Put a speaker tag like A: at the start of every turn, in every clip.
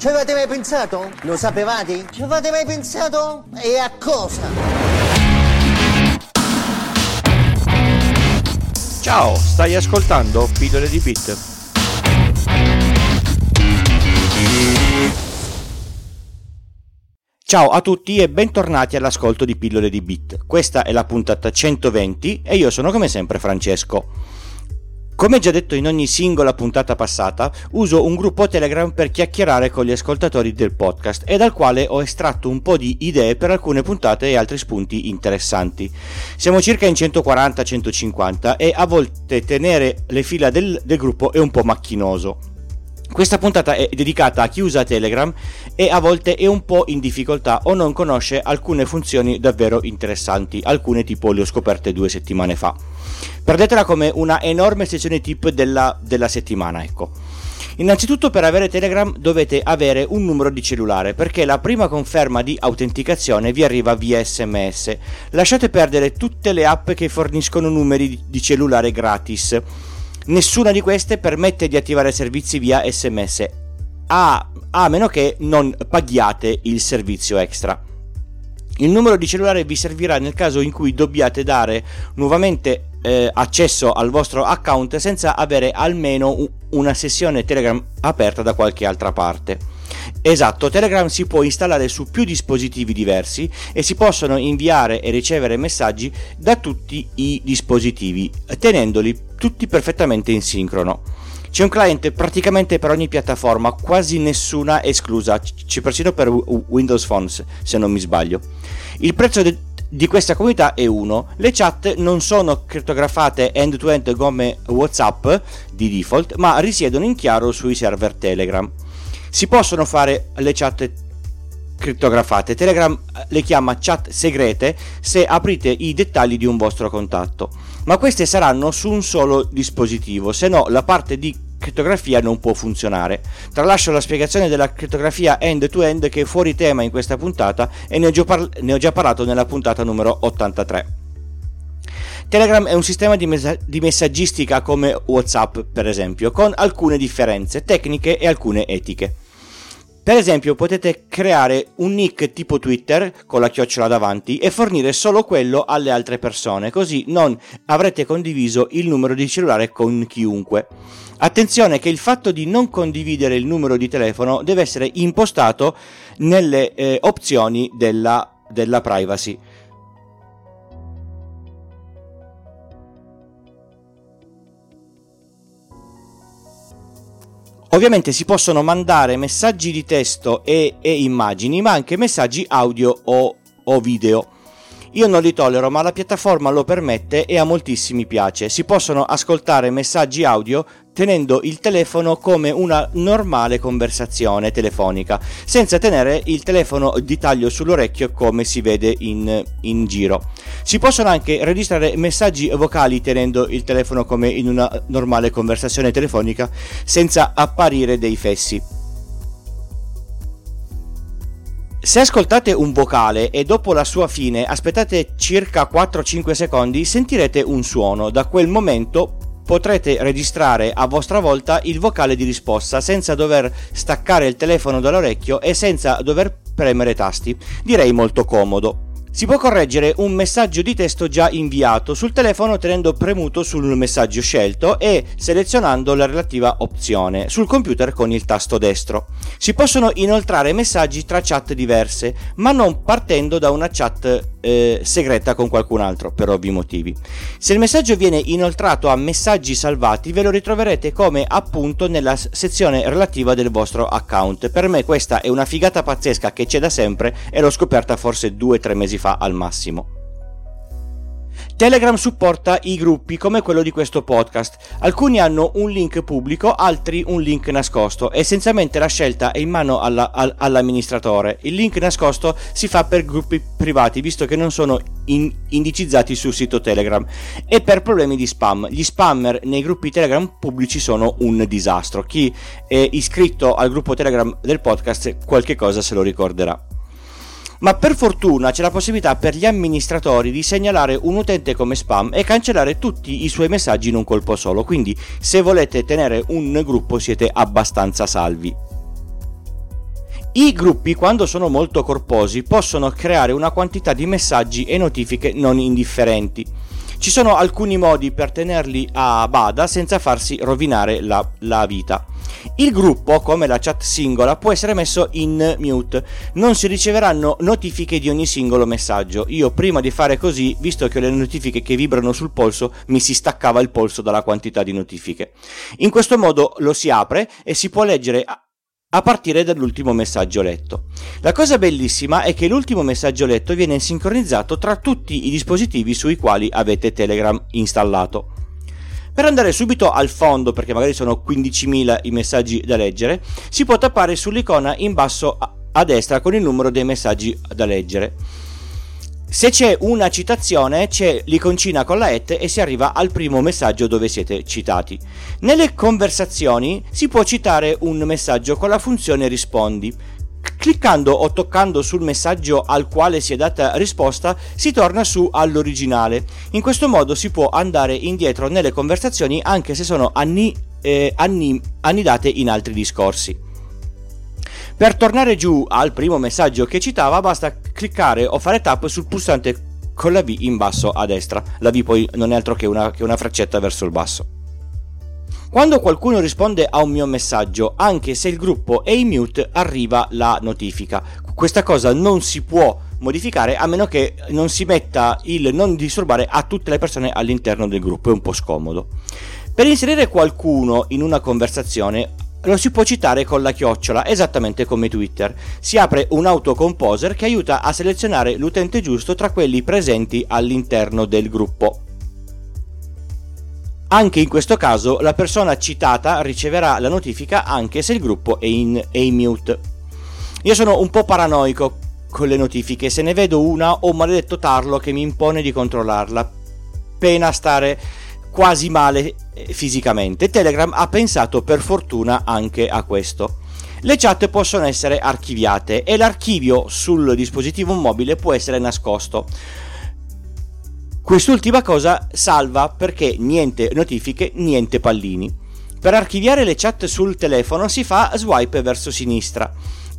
A: Ci avete mai pensato? Lo sapevate? Ci avete mai pensato? E a cosa?
B: Ciao, stai ascoltando Pillole di Bit. Ciao a tutti e bentornati all'ascolto di Pillole di Bit. Questa è la puntata 120 e io sono come sempre Francesco. Come già detto in ogni singola puntata passata, uso un gruppo Telegram per chiacchierare con gli ascoltatori del podcast e dal quale ho estratto un po' di idee per alcune puntate e altri spunti interessanti. Siamo circa in 140-150 e a volte tenere le fila del, del gruppo è un po' macchinoso. Questa puntata è dedicata a chi usa Telegram e a volte è un po' in difficoltà o non conosce alcune funzioni davvero interessanti, alcune tipo le ho scoperte due settimane fa. Prendetela come una enorme sessione tip della, della settimana, ecco. Innanzitutto per avere Telegram dovete avere un numero di cellulare perché la prima conferma di autenticazione vi arriva via sms. Lasciate perdere tutte le app che forniscono numeri di cellulare gratis. Nessuna di queste permette di attivare servizi via sms a, a meno che non paghiate il servizio extra. Il numero di cellulare vi servirà nel caso in cui dobbiate dare nuovamente eh, accesso al vostro account senza avere almeno una sessione Telegram aperta da qualche altra parte. Esatto, Telegram si può installare su più dispositivi diversi e si possono inviare e ricevere messaggi da tutti i dispositivi, tenendoli tutti perfettamente in sincrono. C'è un client praticamente per ogni piattaforma, quasi nessuna esclusa, c'è persino per Windows Phone se non mi sbaglio. Il prezzo de- di questa comunità è uno. Le chat non sono crittografate end-to-end come WhatsApp di default, ma risiedono in chiaro sui server Telegram. Si possono fare le chat crittografate. Telegram le chiama chat segrete se aprite i dettagli di un vostro contatto, ma queste saranno su un solo dispositivo, se no la parte di crittografia non può funzionare. Tralascio la spiegazione della crittografia end-to-end che è fuori tema in questa puntata e ne ho già, par- ne ho già parlato nella puntata numero 83. Telegram è un sistema di, messa- di, messaggistica come WhatsApp, per esempio, con alcune differenze tecniche e alcune etiche. Per esempio, potete creare un nick tipo Twitter con la chiocciola davanti e fornire solo quello alle altre persone, così non avrete condiviso il numero di cellulare con chiunque. Attenzione che il fatto di non condividere il numero di telefono deve essere impostato nelle eh, opzioni della, della privacy. Ovviamente si possono mandare messaggi di testo e, e immagini, ma anche messaggi audio o, o video. Io non li tollero, ma la piattaforma lo permette e a moltissimi piace. Si possono ascoltare messaggi audio tenendo il telefono come una normale conversazione telefonica, senza tenere il telefono di taglio sull'orecchio come si vede in, in giro. Si possono anche registrare messaggi vocali tenendo il telefono come in una normale conversazione telefonica, senza apparire dei fessi. Se ascoltate un vocale e dopo la sua fine aspettate circa 4-5 secondi, sentirete un suono. Da quel momento potrete registrare a vostra volta il vocale di risposta senza dover staccare il telefono dall'orecchio e senza dover premere tasti. Direi molto comodo. Si può correggere un messaggio di testo già inviato sul telefono tenendo premuto sul messaggio scelto e selezionando la relativa opzione sul computer con il tasto destro. Si possono inoltrare messaggi tra chat diverse, ma non partendo da una chat eh, segreta con qualcun altro, per ovvi motivi. Se il messaggio viene inoltrato a messaggi salvati, ve lo ritroverete come appunto nella sezione relativa del vostro account. Per me questa è una figata pazzesca che c'è da sempre e l'ho scoperta forse 2-3 mesi fa al massimo. Telegram supporta i gruppi come quello di questo podcast. Alcuni hanno un link pubblico, altri un link nascosto. Essenzialmente la scelta è in mano alla, all, all'amministratore. Il link nascosto si fa per gruppi privati, visto che non sono in, indicizzati sul sito Telegram, e per problemi di spam. Gli spammer nei gruppi Telegram pubblici sono un disastro. Chi è iscritto al gruppo Telegram del podcast qualche cosa se lo ricorderà ma per fortuna c'è la possibilità per gli amministratori di segnalare un utente come spam e cancellare tutti i suoi messaggi in un colpo solo, quindi se volete tenere un gruppo siete abbastanza salvi. I gruppi, quando sono molto corposi, possono creare una quantità di messaggi e notifiche non indifferenti. Ci sono alcuni modi per tenerli a bada senza farsi rovinare la, la vita. Il gruppo, come la chat singola, può essere messo in mute. Non si riceveranno notifiche di ogni singolo messaggio. Io prima di fare così, visto che le notifiche che vibrano sul polso, mi si staccava il polso dalla quantità di notifiche. In questo modo lo si apre e si può leggere a partire dall'ultimo messaggio letto. La cosa bellissima è che l'ultimo messaggio letto viene sincronizzato tra tutti i dispositivi sui quali avete Telegram installato. Per andare subito al fondo, perché magari sono 15.000 i messaggi da leggere, si può tappare sull'icona in basso a destra con il numero dei messaggi da leggere. Se c'è una citazione, c'è l'iconcina con la et e si arriva al primo messaggio dove siete citati. Nelle conversazioni si può citare un messaggio con la funzione rispondi. Cliccando o toccando sul messaggio al quale si è data risposta si torna su all'originale. In questo modo si può andare indietro nelle conversazioni anche se sono anni, eh, anni, annidate in altri discorsi. Per tornare giù al primo messaggio che citava basta cliccare o fare tap sul pulsante con la V in basso a destra. La V poi non è altro che una, che una freccetta verso il basso. Quando qualcuno risponde a un mio messaggio, anche se il gruppo è in mute, arriva la notifica. Questa cosa non si può modificare a meno che non si metta il non disturbare a tutte le persone all'interno del gruppo, è un po' scomodo. Per inserire qualcuno in una conversazione lo si può citare con la chiocciola, esattamente come Twitter. Si apre un autocomposer che aiuta a selezionare l'utente giusto tra quelli presenti all'interno del gruppo. Anche in questo caso la persona citata riceverà la notifica anche se il gruppo è in, è in mute. Io sono un po' paranoico con le notifiche, se ne vedo una ho un maledetto tarlo che mi impone di controllarla, pena stare quasi male eh, fisicamente. Telegram ha pensato per fortuna anche a questo. Le chat possono essere archiviate e l'archivio sul dispositivo mobile può essere nascosto. Quest'ultima cosa salva perché niente notifiche, niente pallini. Per archiviare le chat sul telefono si fa swipe verso sinistra.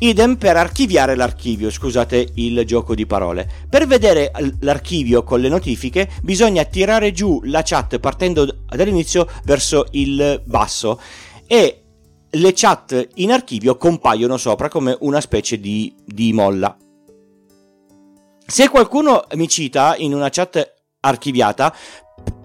B: Idem per archiviare l'archivio, scusate il gioco di parole. Per vedere l'archivio con le notifiche bisogna tirare giù la chat partendo dall'inizio verso il basso e le chat in archivio compaiono sopra come una specie di, di molla. Se qualcuno mi cita in una chat archiviata,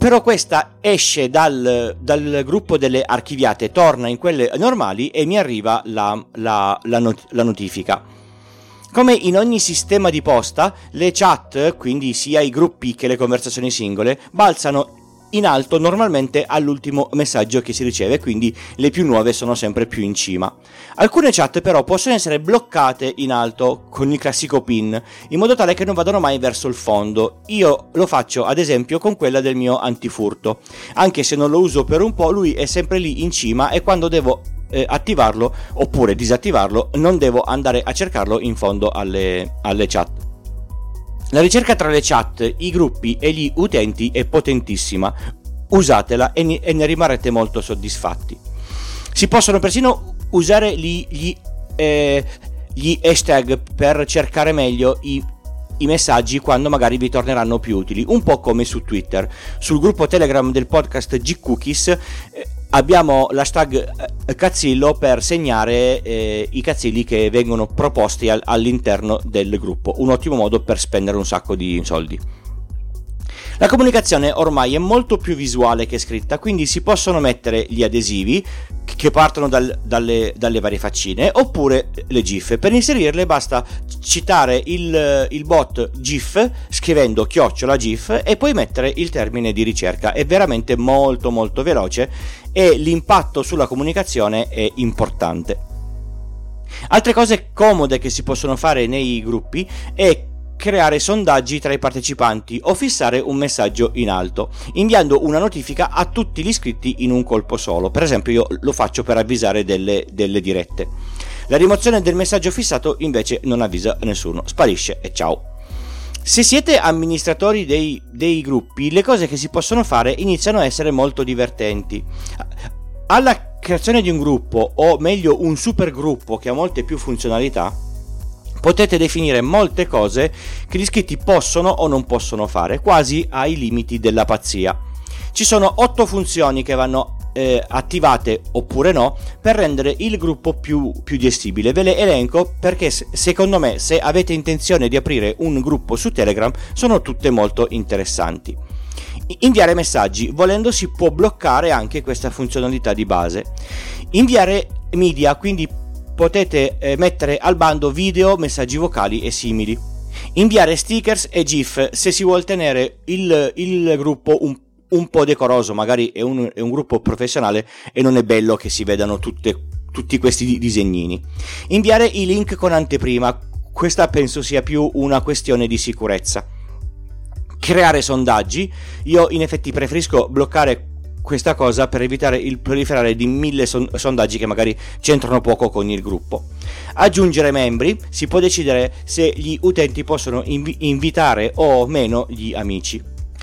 B: però questa esce dal, dal, gruppo delle archiviate, torna in quelle normali e mi arriva la, la, la, not- la notifica. Come in ogni sistema di posta, le chat, quindi sia i gruppi che le conversazioni singole, balzano in alto normalmente all'ultimo messaggio che si riceve, quindi le più nuove sono sempre più in cima. Alcune chat però possono essere bloccate in alto con il classico pin, in modo tale che non vadano mai verso il fondo. Io lo faccio ad esempio con quella del mio antifurto. Anche se non lo uso per un po', lui è sempre lì in cima e quando devo eh, attivarlo oppure disattivarlo non devo andare a cercarlo in fondo alle, alle chat. La ricerca tra le chat, i gruppi e gli utenti è potentissima. Usatela e ne, rimarrete molto soddisfatti. Si possono persino usare gli, gli, eh, gli hashtag per cercare meglio i, i messaggi quando magari vi torneranno più utili, un po' come su Twitter. Sul gruppo Telegram del podcast G Cookies eh, abbiamo l'hashtag eh, cazzillo per segnare eh, i cazzilli che vengono proposti al, all'interno del gruppo, un ottimo modo per spendere un sacco di soldi. La comunicazione ormai è molto più visuale che scritta, quindi si possono mettere gli adesivi che partono dal, dalle, dalle, varie faccine oppure le GIF. Per inserirle basta citare il, il bot GIF scrivendo chiocciola GIF e poi mettere il termine di ricerca. È veramente molto molto veloce e l'impatto sulla comunicazione è importante. Altre cose comode che si possono fare nei gruppi è creare sondaggi tra i partecipanti o fissare un messaggio in alto, inviando una notifica a tutti gli iscritti in un colpo solo. Per esempio io lo faccio per avvisare delle, delle dirette. La rimozione del messaggio fissato invece non avvisa nessuno, sparisce e ciao. Se siete amministratori dei, dei gruppi, le cose che si possono fare iniziano a essere molto divertenti. Alla creazione di un gruppo, o meglio un supergruppo che ha molte più funzionalità, potete definire molte cose che gli iscritti possono o non possono fare, quasi ai limiti della pazzia. Ci sono otto funzioni che vanno eh, attivate oppure no per rendere il gruppo più, più gestibile. Ve le elenco perché secondo me se avete intenzione di aprire un gruppo su Telegram sono tutte molto interessanti. Inviare messaggi, volendo si può bloccare anche questa funzionalità di base. Inviare media, quindi potete eh, mettere al bando video, messaggi vocali e simili. Inviare stickers e GIF se si vuole tenere il, il gruppo un un po' decoroso, magari è un, è un gruppo professionale e non è bello che si vedano tutte, tutti questi disegnini. Inviare i link con anteprima, questa penso sia più una questione di sicurezza. Creare sondaggi, io in effetti preferisco bloccare questa cosa per evitare il proliferare di mille son- sondaggi che magari c'entrano poco con il gruppo. Aggiungere membri, si può decidere se gli utenti possono inv- invitare o meno gli amici.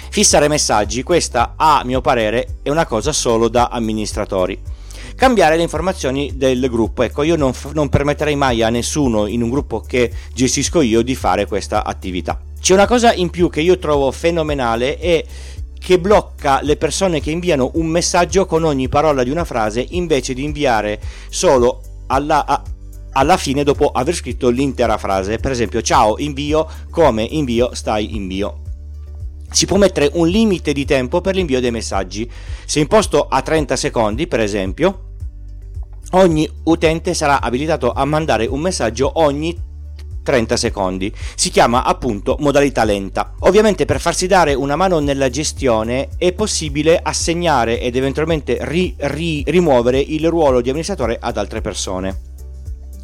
B: Fissare messaggi, questa a mio parere è una cosa solo da amministratori. Cambiare le informazioni del gruppo, ecco io non, non permetterei mai a nessuno in un gruppo che gestisco io di fare questa attività. C'è una cosa in più che io trovo fenomenale e che blocca le persone che inviano un messaggio con ogni parola di una frase invece di inviare solo alla, a, alla fine dopo aver scritto l'intera frase. Per esempio, ciao, invio, come invio, stai invio si può mettere un limite di tempo per l'invio dei messaggi. Se imposto a 30 secondi, per esempio, ogni utente sarà abilitato a mandare un messaggio ogni 30 secondi. Si chiama appunto modalità lenta. Ovviamente per farsi dare una mano nella gestione è possibile assegnare ed eventualmente ri- ri- rimuovere il ruolo di amministratore ad altre persone.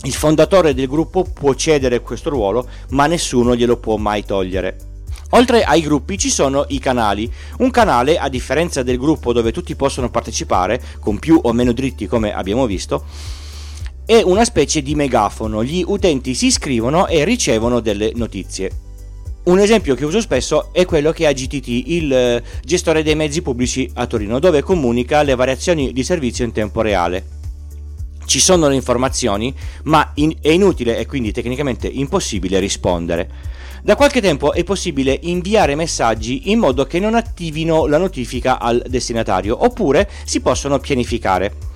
B: Il fondatore del gruppo può cedere questo ruolo, ma nessuno glielo può mai togliere. Oltre ai gruppi ci sono i canali. Un canale, a differenza del gruppo dove tutti possono partecipare, con più o meno dritti come abbiamo visto, è una specie di megafono. Gli utenti si iscrivono e ricevono delle notizie. Un esempio che uso spesso è quello che ha GTT, il eh, gestore dei mezzi pubblici a Torino, dove comunica le variazioni di servizio in tempo reale. Ci sono le informazioni, ma in- è inutile e quindi tecnicamente impossibile rispondere. Da qualche tempo è possibile inviare messaggi in modo che non attivino la notifica al destinatario, oppure si possono pianificare.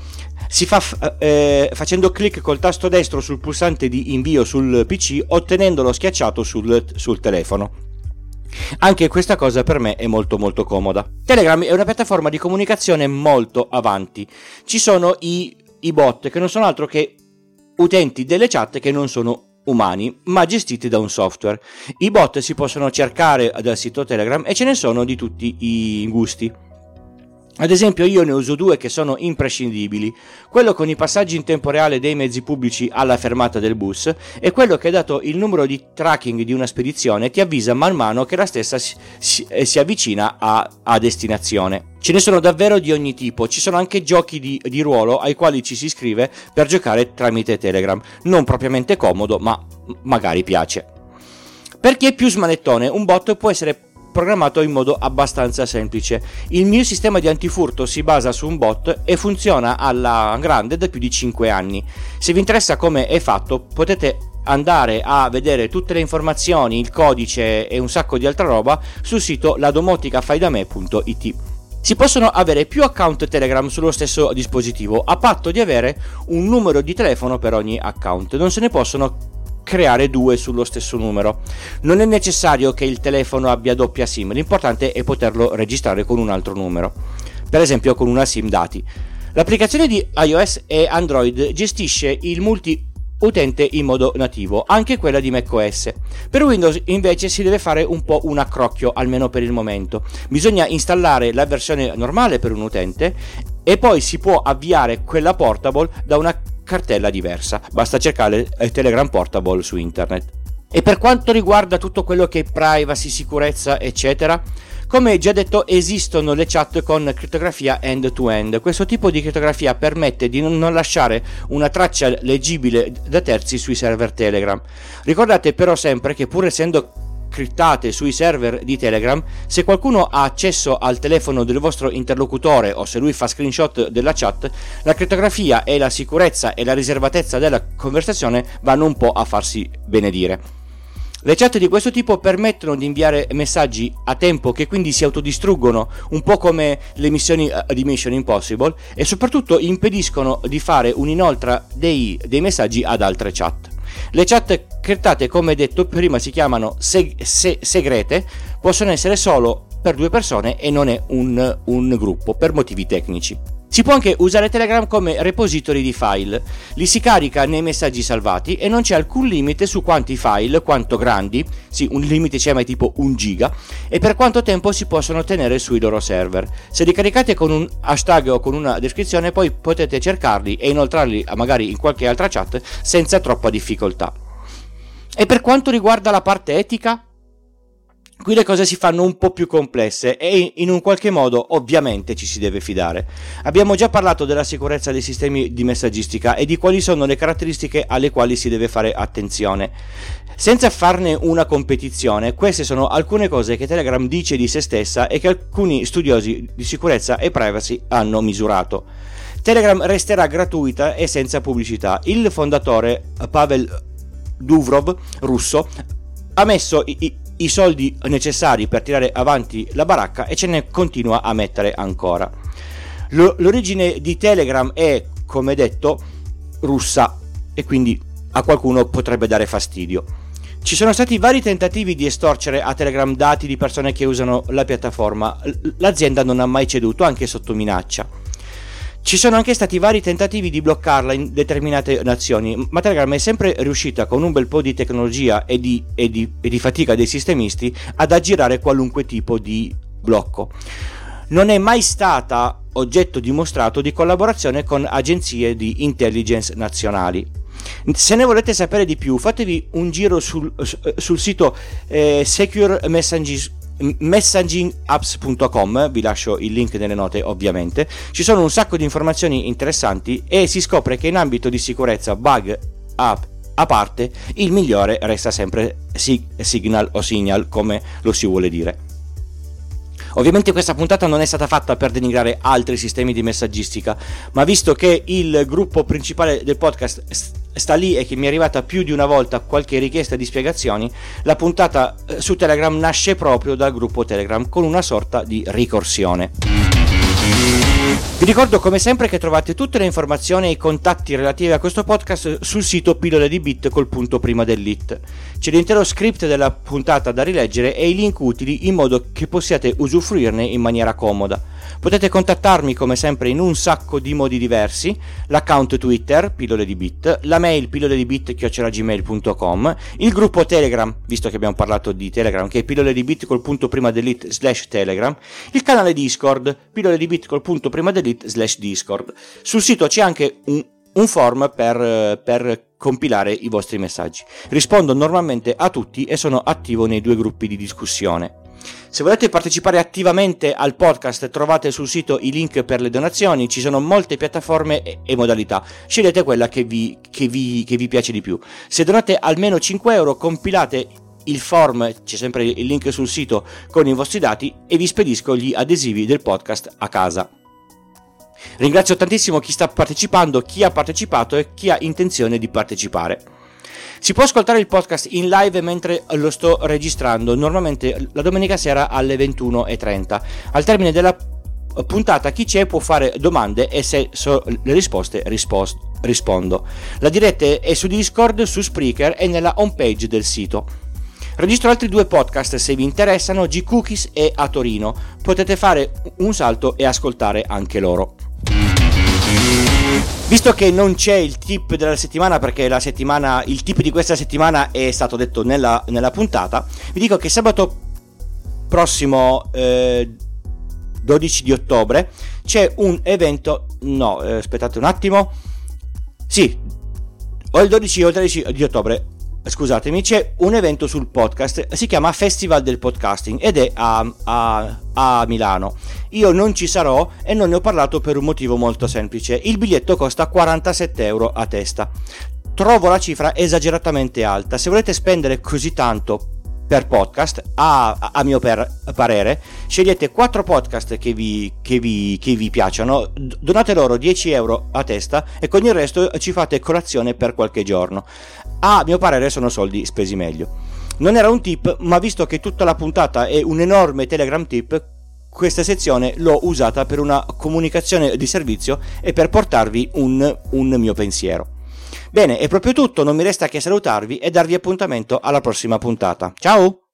B: Si fa f- eh, facendo clic col tasto destro sul pulsante di invio sul PC, ottenendolo schiacciato sul, sul telefono. Anche questa cosa per me è molto molto comoda. Telegram è una piattaforma di comunicazione molto avanti. Ci sono i, i bot che non sono altro che utenti delle chat che non sono umani, ma gestiti da un software. I bot si possono cercare dal sito Telegram e ce ne sono di tutti i gusti. Ad esempio io ne uso due che sono imprescindibili, quello con i passaggi in tempo reale dei mezzi pubblici alla fermata del bus e quello che dato il numero di tracking di una spedizione ti avvisa man mano che la stessa si, si, eh, si avvicina a, a, destinazione. Ce ne sono davvero di ogni tipo, ci sono anche giochi di, di ruolo ai quali ci si iscrive per giocare tramite Telegram, non propriamente comodo ma magari piace. Per chi è più smanettone, un bot può essere programmato in modo abbastanza semplice. Il mio sistema di antifurto si basa su un bot e funziona alla grande da più di 5 anni. Se vi interessa come è fatto, potete andare a vedere tutte le informazioni, il codice e un sacco di altra roba sul sito ladomoticafaidame.it. Si possono avere più account Telegram sullo stesso dispositivo, a patto di avere un numero di telefono per ogni account. Non se ne possono creare due sullo stesso numero. Non è necessario che il telefono abbia doppia SIM, l'importante è poterlo registrare con un altro numero, per esempio con una SIM dati. L'applicazione di iOS e Android gestisce il multi utente in modo nativo, anche quella di macOS. Per Windows invece si deve fare un po' un accrocchio, almeno per il momento. Bisogna installare la versione normale per un utente e poi si può avviare quella portable da una cartella diversa. Basta cercare Telegram Portable su internet. E per quanto riguarda tutto quello che è privacy, sicurezza, eccetera, come già detto esistono le chat con crittografia end-to-end. Questo tipo di crittografia permette di non lasciare una traccia leggibile da terzi sui server Telegram. Ricordate però sempre che pur essendo criptate sui server di Telegram, se qualcuno ha accesso al telefono del vostro interlocutore o se lui fa screenshot della chat, la crittografia e la sicurezza e la riservatezza della conversazione vanno un po' a farsi benedire. Le chat di questo tipo permettono di inviare messaggi a tempo che quindi si autodistruggono, un po' come le missioni eh, di Mission Impossible, e soprattutto impediscono di fare un'inoltra dei, dei messaggi ad altre chat. Le chat criptate, come detto prima, si chiamano seg- se- segrete, possono essere solo per due persone e non è un, un gruppo per motivi tecnici. Si può anche usare Telegram come repository di file, li si carica nei messaggi salvati e non c'è alcun limite su quanti file, quanto grandi, sì un limite c'è ma è tipo 1 giga, e per quanto tempo si possono tenere sui loro server. Se li caricate con un hashtag o con una descrizione poi potete cercarli e inoltrarli magari in qualche altra chat senza troppa difficoltà. E per quanto riguarda la parte etica, Qui le cose si fanno un po' più complesse e in un qualche modo ovviamente ci si deve fidare. Abbiamo già parlato della sicurezza dei sistemi di messaggistica e di quali sono le caratteristiche alle quali si deve fare attenzione. Senza farne una competizione, queste sono alcune cose che Telegram dice di se stessa e che alcuni studiosi di sicurezza e privacy hanno misurato. Telegram resterà gratuita e senza pubblicità. Il fondatore Pavel Duvrov, russo, ha messo i, i soldi necessari per tirare avanti la baracca e ce ne continua a mettere ancora. L'origine di Telegram è, come detto, russa e quindi a qualcuno potrebbe dare fastidio. Ci sono stati vari tentativi di estorcere a Telegram dati di persone che usano la piattaforma. L'azienda non ha mai ceduto, anche sotto minaccia. Ci sono anche stati vari tentativi di bloccarla in determinate nazioni, ma Telegram è sempre riuscita con un bel po' di tecnologia e di, e di, e di fatica dei sistemisti ad aggirare qualunque tipo di blocco. Non è mai stata oggetto dimostrato di collaborazione con agenzie di intelligence nazionali. Se ne volete sapere di più, fatevi un giro sul, sul sito eh, Secure Messaging messagingapps.com, vi lascio il link nelle note ovviamente, ci sono un sacco di informazioni interessanti e si scopre che in ambito di sicurezza bug app a parte il migliore resta sempre Signal o Signal come lo si vuole dire. Ovviamente questa puntata non è stata fatta per denigrare altri sistemi di messaggistica, ma visto che il gruppo principale del podcast sta lì e che mi è arrivata più di una volta qualche richiesta di spiegazioni, la puntata eh, su Telegram nasce proprio dal gruppo Telegram con una sorta di ricorsione. Vi ricordo come sempre che trovate tutte le informazioni e i contatti relativi a questo podcast sul sito pillole di bit col punto prima dell'it. C'è l'intero script della puntata da rileggere e i link utili in modo che possiate usufruirne in maniera comoda. Potete contattarmi come sempre in un sacco di modi diversi, l'account Twitter, pillole di bit, la mail pillole di bit chiocciolagmail.com, il gruppo Telegram, visto che abbiamo parlato di Telegram, che è pillole di bit col punto prima delete slash Telegram, il canale Discord, pillole di bit col punto prima delete slash Discord. Sul sito c'è anche un, un form per, per compilare i vostri messaggi. Rispondo normalmente a tutti e sono attivo nei due gruppi di discussione. Se volete partecipare attivamente al podcast trovate sul sito i link per le donazioni, ci sono molte piattaforme e, modalità, scegliete quella che vi, che, vi, che vi piace di più. Se donate almeno 5 euro compilate il form, c'è sempre il link sul sito con i vostri dati e vi spedisco gli adesivi del podcast a casa. Ringrazio tantissimo chi sta partecipando, chi ha partecipato e chi ha intenzione di partecipare. Si può ascoltare il podcast in live mentre lo sto registrando, normalmente la domenica sera alle 21.30. Al termine della puntata chi c'è può fare domande e se so le risposte rispost- rispondo. La diretta è su Discord, su Spreaker e nella homepage del sito. Registro altri due podcast se vi interessano, G-Cookies e A Torino. Potete fare un salto e ascoltare anche loro. Visto che non c'è il tip della settimana, perché la settimana, il tip di questa settimana è stato detto nella, nella puntata, vi dico che sabato prossimo eh, 12 di ottobre c'è un evento. No, eh, aspettate un attimo. Sì, o il 12 o il 13 di ottobre scusatemi, c'è un evento sul podcast, si chiama Festival del Podcasting ed è a, a, a, Milano. Io non ci sarò e non ne ho parlato per un motivo molto semplice. Il biglietto costa 47 euro a testa. Trovo la cifra esageratamente alta. Se volete spendere così tanto per podcast, a, a mio per, parere, scegliete 4 podcast che vi, che, vi, che vi piacciono, donate loro 10 euro a testa e con il resto ci fate colazione per qualche giorno. A mio parere sono soldi spesi meglio. Non era un tip, ma visto che tutta la puntata è un enorme Telegram tip, questa sezione l'ho usata per una comunicazione di servizio e per portarvi un, un mio pensiero. Bene, è proprio tutto, non mi resta che salutarvi e darvi appuntamento alla prossima puntata. Ciao!